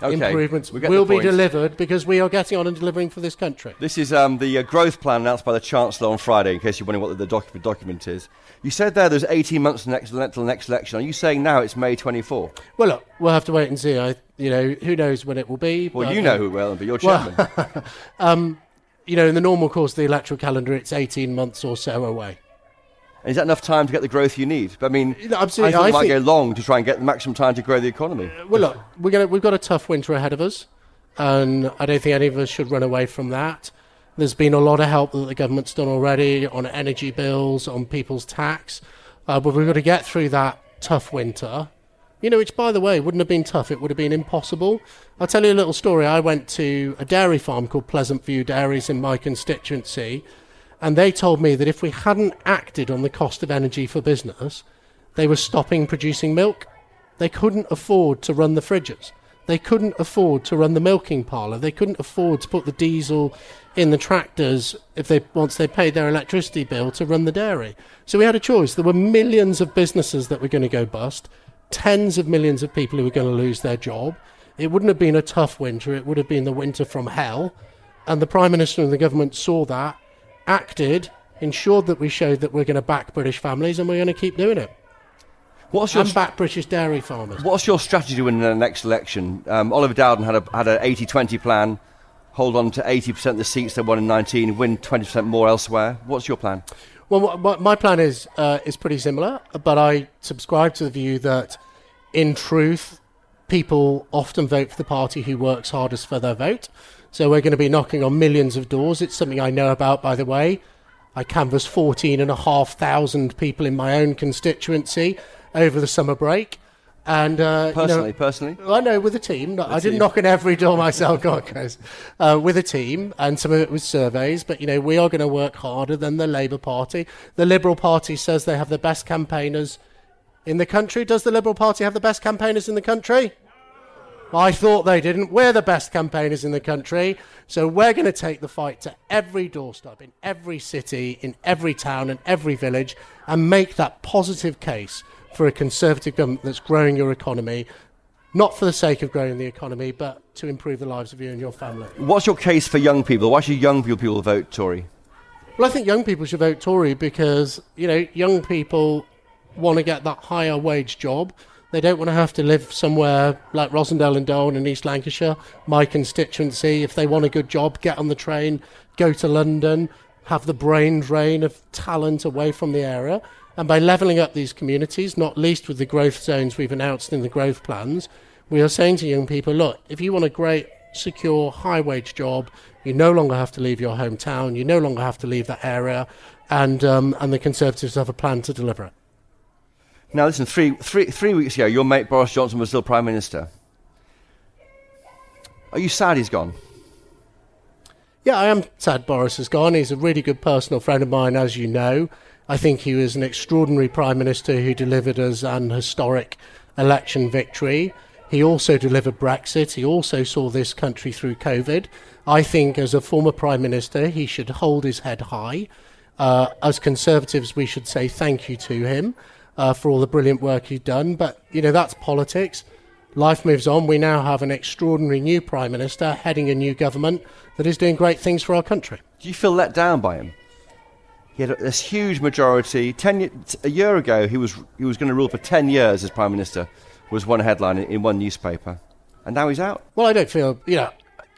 Okay, improvements will be delivered because we are getting on and delivering for this country. This is um, the uh, growth plan announced by the Chancellor on Friday, in case you're wondering what the, doc- the document is. You said there there's 18 months to the next, the next election. Are you saying now it's May 24? Well, look, we'll have to wait and see. I, you know, who knows when it will be. Well, you know um, who will, but you're well, chairman. um, you know, in the normal course of the electoral calendar, it's 18 months or so away. Is that enough time to get the growth you need? I mean, No, absolutely. I think I it might think- go long to try and get the maximum time to grow the economy. Well, look, we're gonna, we've got a tough winter ahead of us, and I don't think any of us should run away from that. There's been a lot of help that the government's done already on energy bills, on people's tax, uh, but we've got to get through that tough winter. You know, which, by the way, wouldn't have been tough. It would have been impossible. I'll tell you a little story. I went to a dairy farm called Pleasant View Dairies in my constituency, and they told me that if we hadn't acted on the cost of energy for business, they were stopping producing milk. They couldn't afford to run the fridges. They couldn't afford to run the milking parlour. They couldn't afford to put the diesel in the tractors if they once they paid their electricity bill to run the dairy. So we had a choice. There were millions of businesses that were going to go bust, tens of millions of people who were going to lose their job. It wouldn't have been a tough winter. It would have been the winter from hell. And the Prime Minister and the government saw that, acted, ensured that we showed that we're going to back British families and we're going to keep doing it. What's your and back British dairy farmers. What's your strategy to win the next election? Um, Oliver Dowden had a had an 80-20 plan, hold on to 80% of the seats they won in 19, win 20% more elsewhere. What's your plan? Well, my, plan is uh, is pretty similar, but I subscribe to the view that, in truth, people often vote for the party who works hardest for their vote. So we're going to be knocking on millions of doors. It's something I know about, by the way. I canvassed 14,500 people in my own constituency over the summer break. And uh, you know- Personally, personally? I know with a team. I didn't knock on every door myself, God. Uh, with a team, and some of it was surveys. But you know, we are going to work harder than the Labour Party. The Liberal Party says they have the best campaigners in the country. Does the Liberal Party have the best campaigners in the country? I thought they didn't. We're the best campaigners in the country. So we're going to take the fight to every doorstep, in every city, in every town, and every village, and make that positive case for a Conservative government that's growing your economy, not for the sake of growing the economy, but to improve the lives of you and your family. What's your case for young people? Why should young people, vote Tory? Well, I think young people should vote Tory because, you know, young people want to get that higher wage job. They don't want to have to live somewhere like Rossendale and Darwen in East Lancashire, my constituency. If they want a good job, get on the train, go to London, have the brain drain of talent away from the area. And by levelling up these communities, not least with the growth zones we've announced in the growth plans, we are saying to young people, look, if you want a great, secure, high wage job, you no longer have to leave your hometown, you no longer have to leave that area, and, um, and the Conservatives have a plan to deliver it. Now, listen, three, three, three weeks ago, your mate Boris Johnson was still Prime Minister. Are you sad he's gone? Yeah, I am sad Boris has gone. He's a really good personal friend of mine, as you know. I think he was an extraordinary Prime Minister who delivered us an historic election victory. He also delivered Brexit. He also saw this country through COVID. I think, as a former Prime Minister, he should hold his head high. Uh, as Conservatives, we should say thank you to him uh, for all the brilliant work he's done. But, you know, that's politics. Life moves on. We now have an extraordinary new Prime Minister heading a new government that is doing great things for our country. Do you feel let down by him? He had this huge majority. Ten, a year ago, he was, he was going to rule for 10 years as Prime Minister, was one headline in, in one newspaper. And now he's out. Well, I don't feel, you know,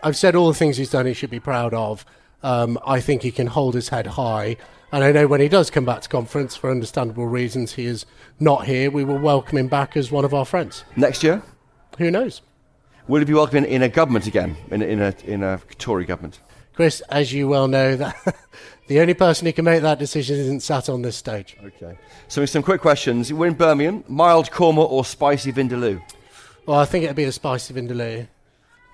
I've said all the things he's done he should be proud of. Um, I think he can hold his head high. And I know when he does come back to conference, for understandable reasons, he is not here. We will welcome him back as one of our friends. Next year? Who knows? Will he be welcome in, in a government again, in, in, a, in a Tory government? Chris, as you well know, that the only person who can make that decision isn't sat on this stage. Okay. So, some quick questions. We're in Birmingham. Mild korma or spicy vindaloo? Well, I think it'd be a spicy vindaloo.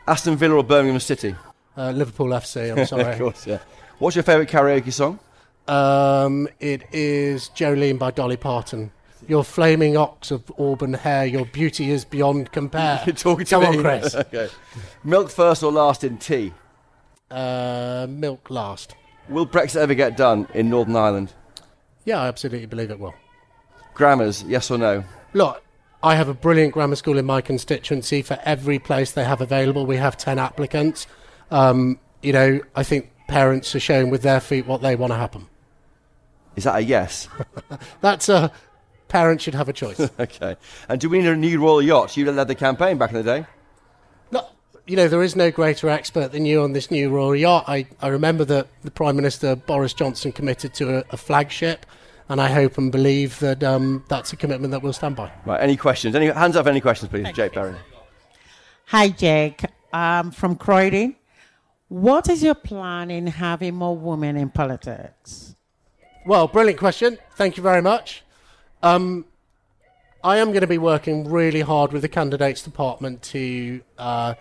Aston Villa or Birmingham City? Uh, Liverpool FC, I'm sorry. of course, yeah. What's your favourite karaoke song? Um, it is Jolene by Dolly Parton. Your flaming ox of auburn hair, your beauty is beyond compare. You're talking to Come me. on, Chris. okay. Milk first or last in tea? Uh, milk last. Will Brexit ever get done in Northern Ireland? Yeah, I absolutely believe it will. Grammars, yes or no? Look, I have a brilliant grammar school in my constituency. For every place they have available, we have 10 applicants. Um, you know, I think parents are showing with their feet what they want to happen. Is that a yes? That's a parents should have a choice. okay. And do we need a new royal yacht? You led the campaign back in the day. No, you know, there is no greater expert than you on this new royal yacht. I, I remember that the Prime Minister Boris Johnson committed to a, a flagship, and I hope and believe that um, that's a commitment that we'll stand by. Right. Any questions? Any hands up? Any questions, please? Jake Barron. Hi, Jake. I'm from Croydon. What is your plan in having more women in politics? Well, brilliant question. Thank you very much. Um, I am going to be working really hard with the candidates department to uh,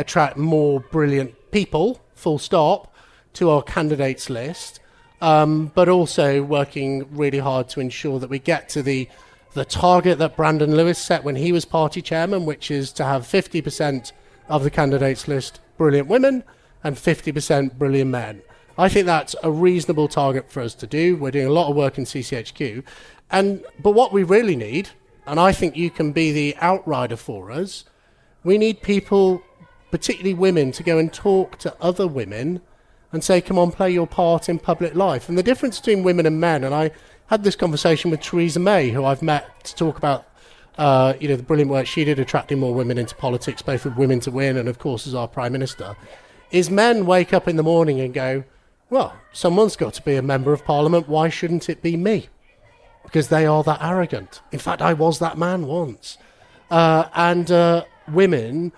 attract more brilliant people, full stop, to our candidates list, um, but also working really hard to ensure that we get to the the target that Brandon Lewis set when he was party chairman, which is to have 50% of the candidates list brilliant women and 50% brilliant men. I think that's a reasonable target for us to do. We're doing a lot of work in CCHQ. And but what we really need, and I think you can be the outrider for us, we need people, particularly women, to go and talk to other women and say, come on, play your part in public life. And the difference between women and men, and I had this conversation with Theresa May, who I've met to talk about uh, you know, the brilliant work she did attracting more women into politics, both with Women to Win and, of course, as our Prime Minister, is men wake up in the morning and go, well, someone's got to be a member of Parliament. Why shouldn't it be me? Because they are that arrogant. In fact, I was that man once. Uh, and uh, women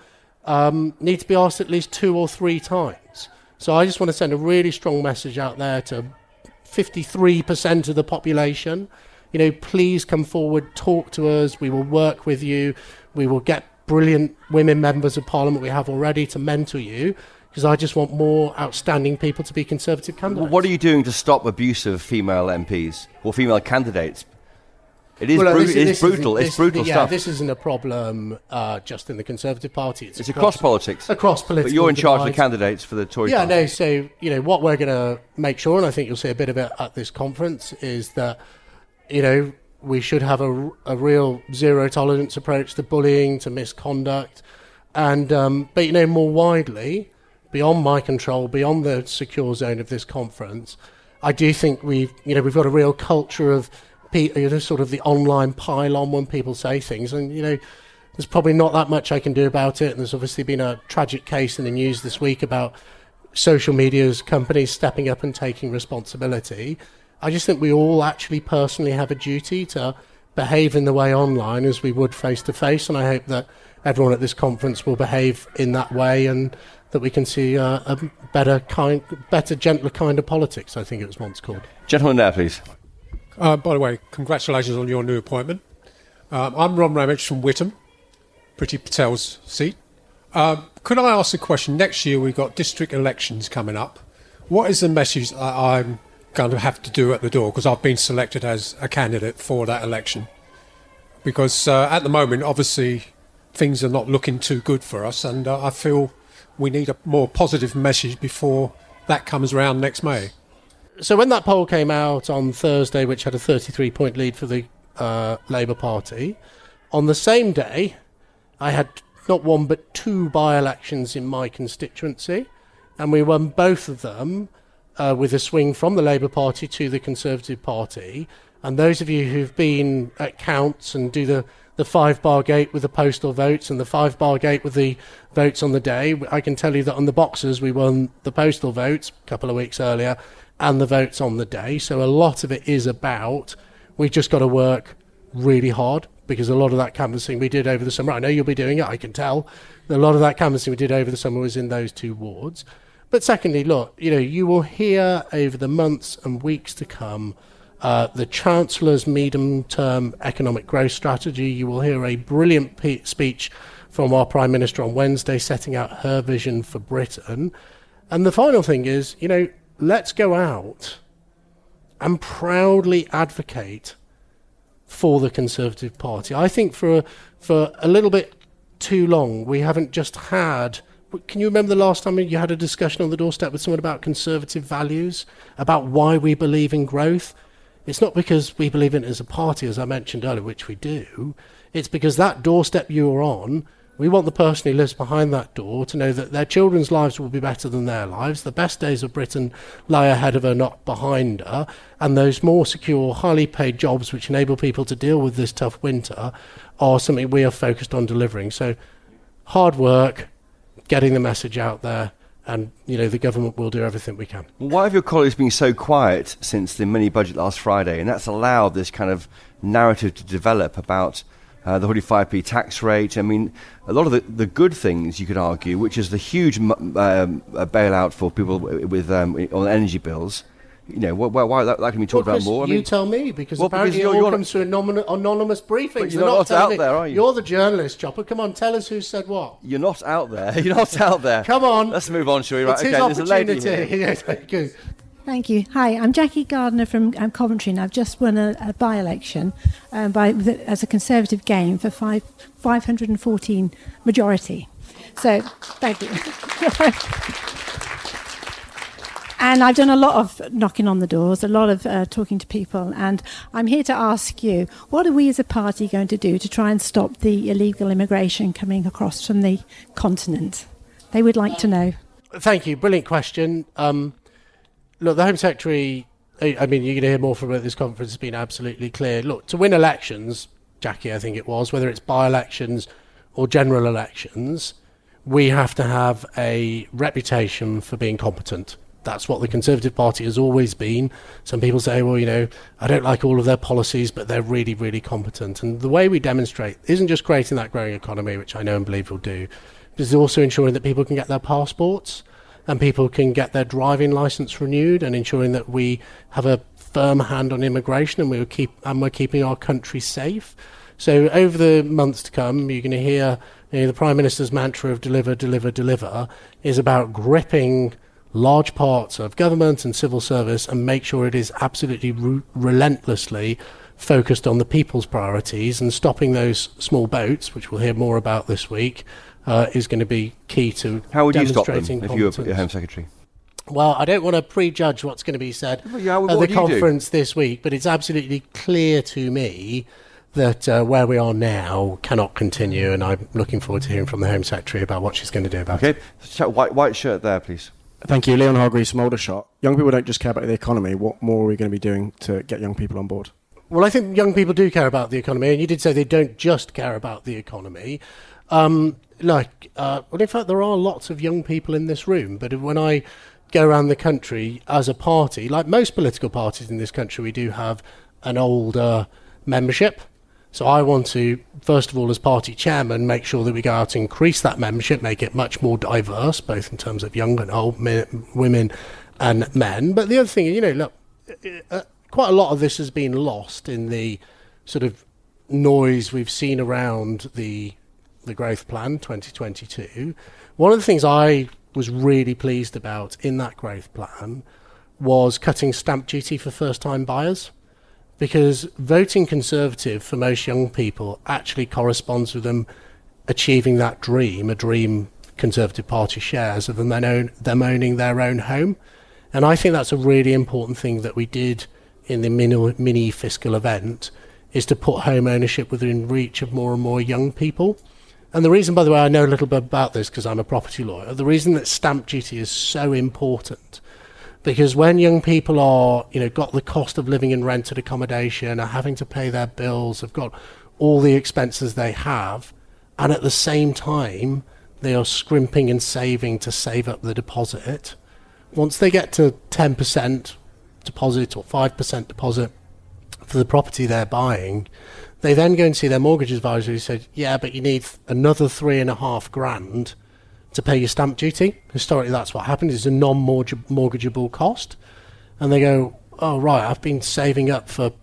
um, need to be asked at least two or three times. So I just want to send a really strong message out there to 53% of the population. You know, please come forward, talk to us. We will work with you. We will get brilliant women members of Parliament we have already to mentor you because I just want more outstanding people to be Conservative candidates. What are you doing to stop abuse of female MPs or female candidates? It is, Well, bru- this- it is this brutal. isn't- it's brutal yeah, stuff. this isn't a problem uh, just in the Conservative Party. It's, it's across politics. Across political. But you're in charge of the candidates for the Tory Party. Yeah, party. no. So you know what we're going to make sure, and I think you'll see a bit of it at this conference, is that you know we should have a, a real zero tolerance approach to bullying, to misconduct, and um, but you know more widely, beyond my control, beyond the secure zone of this conference, I do think we've you know we've got a real culture of pe- you know, sort of the online pile on when people say things, and you know, there's probably not that much I can do about it. And there's obviously been a tragic case in the news this week about social media's companies stepping up and taking responsibility. I just think we all actually personally have a duty to behave in the way online as we would face to face, and I hope that everyone at this conference will behave in that way and that we can see uh, a better kind, better, gentler kind of politics. I think it was once called. Gentleman there, please. Uh, by the way, congratulations on your new appointment. Um, I'm Ron Ramage from Witham, Priti Patel's seat. Um, could I ask a question? Next year we've got district elections coming up. What is the message that I'm going to have to do at the door? Because I've been selected as a candidate for that election. Because uh, at the moment, obviously, things are not looking too good for us, and uh, I feel we need a more positive message before that comes around next May. So when that poll came out on Thursday, which had a 33 point lead for the uh, Labour Party, on the same day, I had not one but two by elections in my constituency, and we won both of them uh, with a swing from the Labour Party to the Conservative Party. And those of you who've been at counts and do the, the five bar gate with the postal votes and the five bar gate with the votes on the day, I can tell you that on the boxes we won the postal votes a couple of weeks earlier and the votes on the day. So a lot of it is about we've just got to work really hard because a lot of that canvassing we did over the summer, I know you'll be doing it, I can tell. A lot of that canvassing we did over the summer was in those two wards. But secondly, look, you know, you will hear over the months and weeks to come uh, the Chancellor's medium term economic growth strategy. You will hear a brilliant pe- speech from our Prime Minister on Wednesday setting out her vision for Britain. And the final thing is, you know, let's go out and proudly advocate for the Conservative Party. I think for for a little bit too long we haven't just had. Can you remember the last time you had a discussion on the doorstep with someone about conservative values, about why we believe in growth? It's not because we believe in it as a party, as I mentioned earlier, which we do. It's because that doorstep you were on, we want the person who lives behind that door to know that their children's lives will be better than their lives. The best days of Britain lie ahead of her, not behind her. And those more secure, highly paid jobs which enable people to deal with this tough winter are something we are focused on delivering. So, hard work, getting the message out there, and you know the government will do everything we can. Why have your colleagues been so quiet since the mini budget last Friday? And that's allowed this kind of narrative to develop about uh, the 45p tax rate. I mean, a lot of the, the good things you could argue, which is the huge um, bailout for people with um, on energy bills. You know, why, why that, that can be talked well, about more? I mean, you tell me because well, apparently because it you're, all you're comes through anonymous, anonymous briefings. You're They're not out telling there, are you? You're the journalist, Chopper. Come on, tell us who said what. You're not out there. You're not out there. Come on. Let's move on, shall we? Right, okay, there's a lady opportunity. here. Thank you. Hi, I'm Jackie Gardner from um, Coventry, and I've just won a, a by-election um, by, as a Conservative gain for five, 514 majority. So, thank you. and I've done a lot of knocking on the doors, a lot of uh, talking to people, and I'm here to ask you, what are we as a party going to do to try and stop the illegal immigration coming across from the continent? They would like to know. Thank you. Brilliant question. Um, look, the Home Secretary, I, mean, you're going to hear more from her at this conference, has been absolutely clear. Look, to win elections, Jackie, I think it was, whether it's by elections or general elections, we have to have a reputation for being competent. That's what the Conservative Party has always been. Some people say, well, you know, I don't like all of their policies, but they're really, really competent. And the way we demonstrate isn't just creating that growing economy, which I know and believe we'll do, but it's also ensuring that people can get their passports and people can get their driving license renewed and ensuring that we have a firm hand on immigration and we keep and we're keeping our country safe. So over the months to come, you're going to hear you know, the Prime Minister's mantra of deliver, deliver, deliver is about gripping large parts of government and civil service and make sure it is absolutely re- relentlessly focused on the people's priorities and stopping those small boats, which we'll hear more about this week, uh, is going to be key to How would you stop them demonstrating if you were competence. Home Secretary? Well, I don't want to prejudge what's going to be said Well, yeah, well, at the do you do? conference this week, but it's absolutely clear to me that uh, where we are now cannot continue, and I'm looking forward to hearing from the Home Secretary about what she's going to do about it. Okay, so white, white shirt there, please. Thank you, Leon Hargreaves from Aldershot. Young people don't just care about the economy. What more are we going to be doing to get young people on board? Well, I think young people do care about the economy, and you did say they don't just care about the economy. Um, like, uh, well, in fact, there are lots of young people in this room, but when I go around the country as a party, like most political parties in this country, we do have an older membership. So I want to, first of all, as party chairman, make sure that we go out and increase that membership, make it much more diverse, both in terms of young and old men, women and men. But the other thing, you know, look, uh, quite a lot of this has been lost in the sort of noise we've seen around the the growth plan 2022. One of the things I was really pleased about in that growth plan was cutting stamp duty for first time buyers because voting Conservative for most young people actually corresponds with them achieving that dream, a dream Conservative Party shares of them, own, them owning their own home. And I think that's a really important thing that we did in the mini, mini fiscal event is to put home ownership within reach of more and more young people. And the reason, by the way, I know a little bit about this because I'm a property lawyer, the reason that stamp duty is so important because when young people are, you know, got the cost of living in rented accommodation, are having to pay their bills, have got all the expenses they have, and at the same time they are scrimping and saving to save up the deposit. Once they get to 10% deposit or 5% deposit for the property they're buying, they then go and see their mortgage advisor who said, Yeah, but you need another three and a half grand to pay your stamp duty. Historically, that's what happened. It's a non-mortgageable cost. And they go, oh, right, I've been saving up for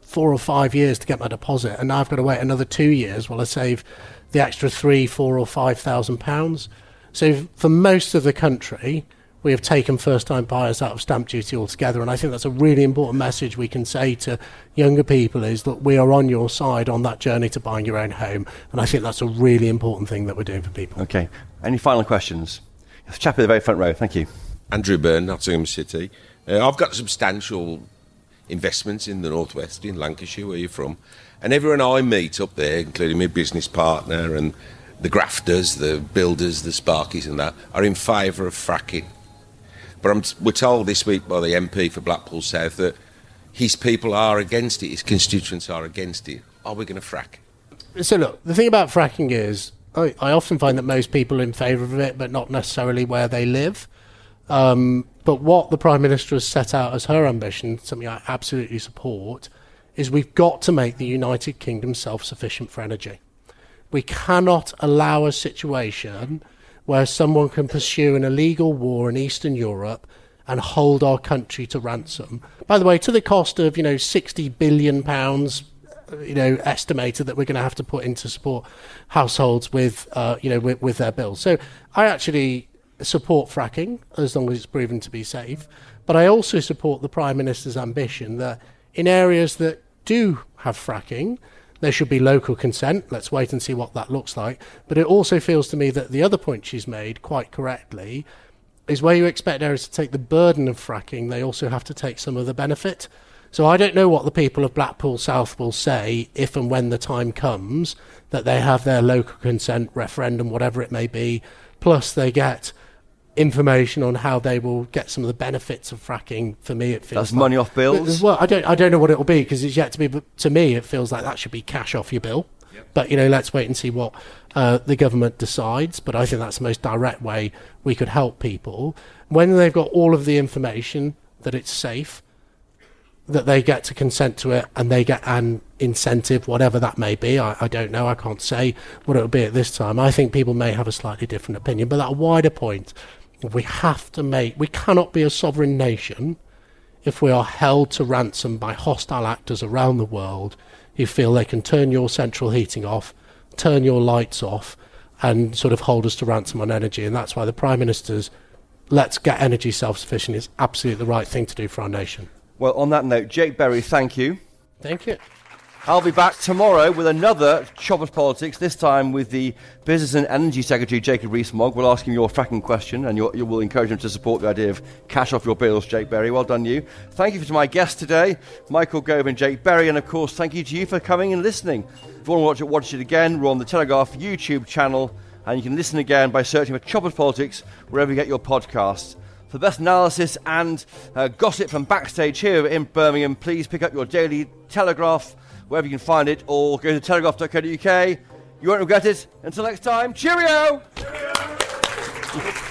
four or five years to get my deposit, and now I've got to wait another two years while I save the extra three, four, or five thousand pounds. So for most of the country, we have taken first-time buyers out of stamp duty altogether, and I think that's a really important message we can say to younger people: is that we are on your side on that journey to buying your own home, and I think that's a really important thing that we're doing for people. Okay. Any final questions? The chap in the very front row. Thank you. Andrew Byrne, Nottingham City. Uh, I've got substantial investments in the northwest, in Lancashire, where you're from, and everyone I meet up there, including my business partner and the grafters, the builders, the sparkies, and that, are in favour of fracking. But I'm, we're told this week by the MP for Blackpool South that his people are against it, his constituents are against it. Are we going to frack? So, look, the thing about fracking is I, I often find that most people are in favour of it, but not necessarily where they live. Um, but what the Prime Minister has set out as her ambition, something I absolutely support, is we've got to make the United Kingdom self sufficient for energy. We cannot allow a situation where someone can pursue an illegal war in Eastern Europe and hold our country to ransom. By the way, to the cost of, you know, 60 billion pounds, you know, estimated that we're going to have to put in to support households with, uh, you know, with, with their bills. So I actually support fracking as long as it's proven to be safe. But I also support the Prime Minister's ambition that in areas that do have fracking, there should be local consent. Let's wait and see what that looks like. But it also feels to me that the other point she's made, quite correctly, is where you expect areas to take the burden of fracking, they also have to take some of the benefit. So I don't know what the people of Blackpool South will say if and when the time comes that they have their local consent referendum, whatever it may be, plus they get information on how they will get some of the benefits of fracking. For me, it feels that's like, money off bills. Well, I don't, I don't know what it will be because it's yet to be. But to me, it feels like that should be cash off your bill. Yep. But you know, let's wait and see what uh, the government decides. But I think that's the most direct way we could help people when they've got all of the information that it's safe, that they get to consent to it, and they get an incentive, whatever that may be. I, I don't know. I can't say what it will be at this time. I think people may have a slightly different opinion. But that wider point we have to make, we cannot be a sovereign nation if we are held to ransom by hostile actors around the world who feel they can turn your central heating off, turn your lights off, and sort of hold us to ransom on energy. And that's why the Prime Minister's let's get energy self sufficient is absolutely the right thing to do for our nation. Well, on that note, Jake Berry, thank you. Thank you. I'll be back tomorrow with another Choppers Politics, this time with the Business and Energy Secretary, Jacob Rees-Mogg. We'll ask him your fracking question and you will encourage him to support the idea of cash off your bills, Jake Berry. Well done, you. Thank you to my guests today, Michael Gove and Jake Berry, and of course, thank you to you for coming and listening. If you want to watch it, watch it again, we're on the Telegraph YouTube channel, and you can listen again by searching for Choppers Politics wherever you get your podcasts. For the best analysis and uh, gossip from backstage here in Birmingham, please pick up your Daily Telegraph wherever you can find it or go to telegraph.co.uk. You won't regret it. Until next time, cheerio!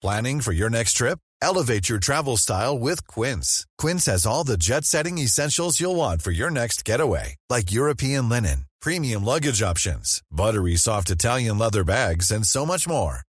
Planning for your next trip? Elevate your travel style with Quince. Quince has all the jet setting essentials you'll want for your next getaway, like European linen, premium luggage options, buttery soft Italian leather bags, and so much more.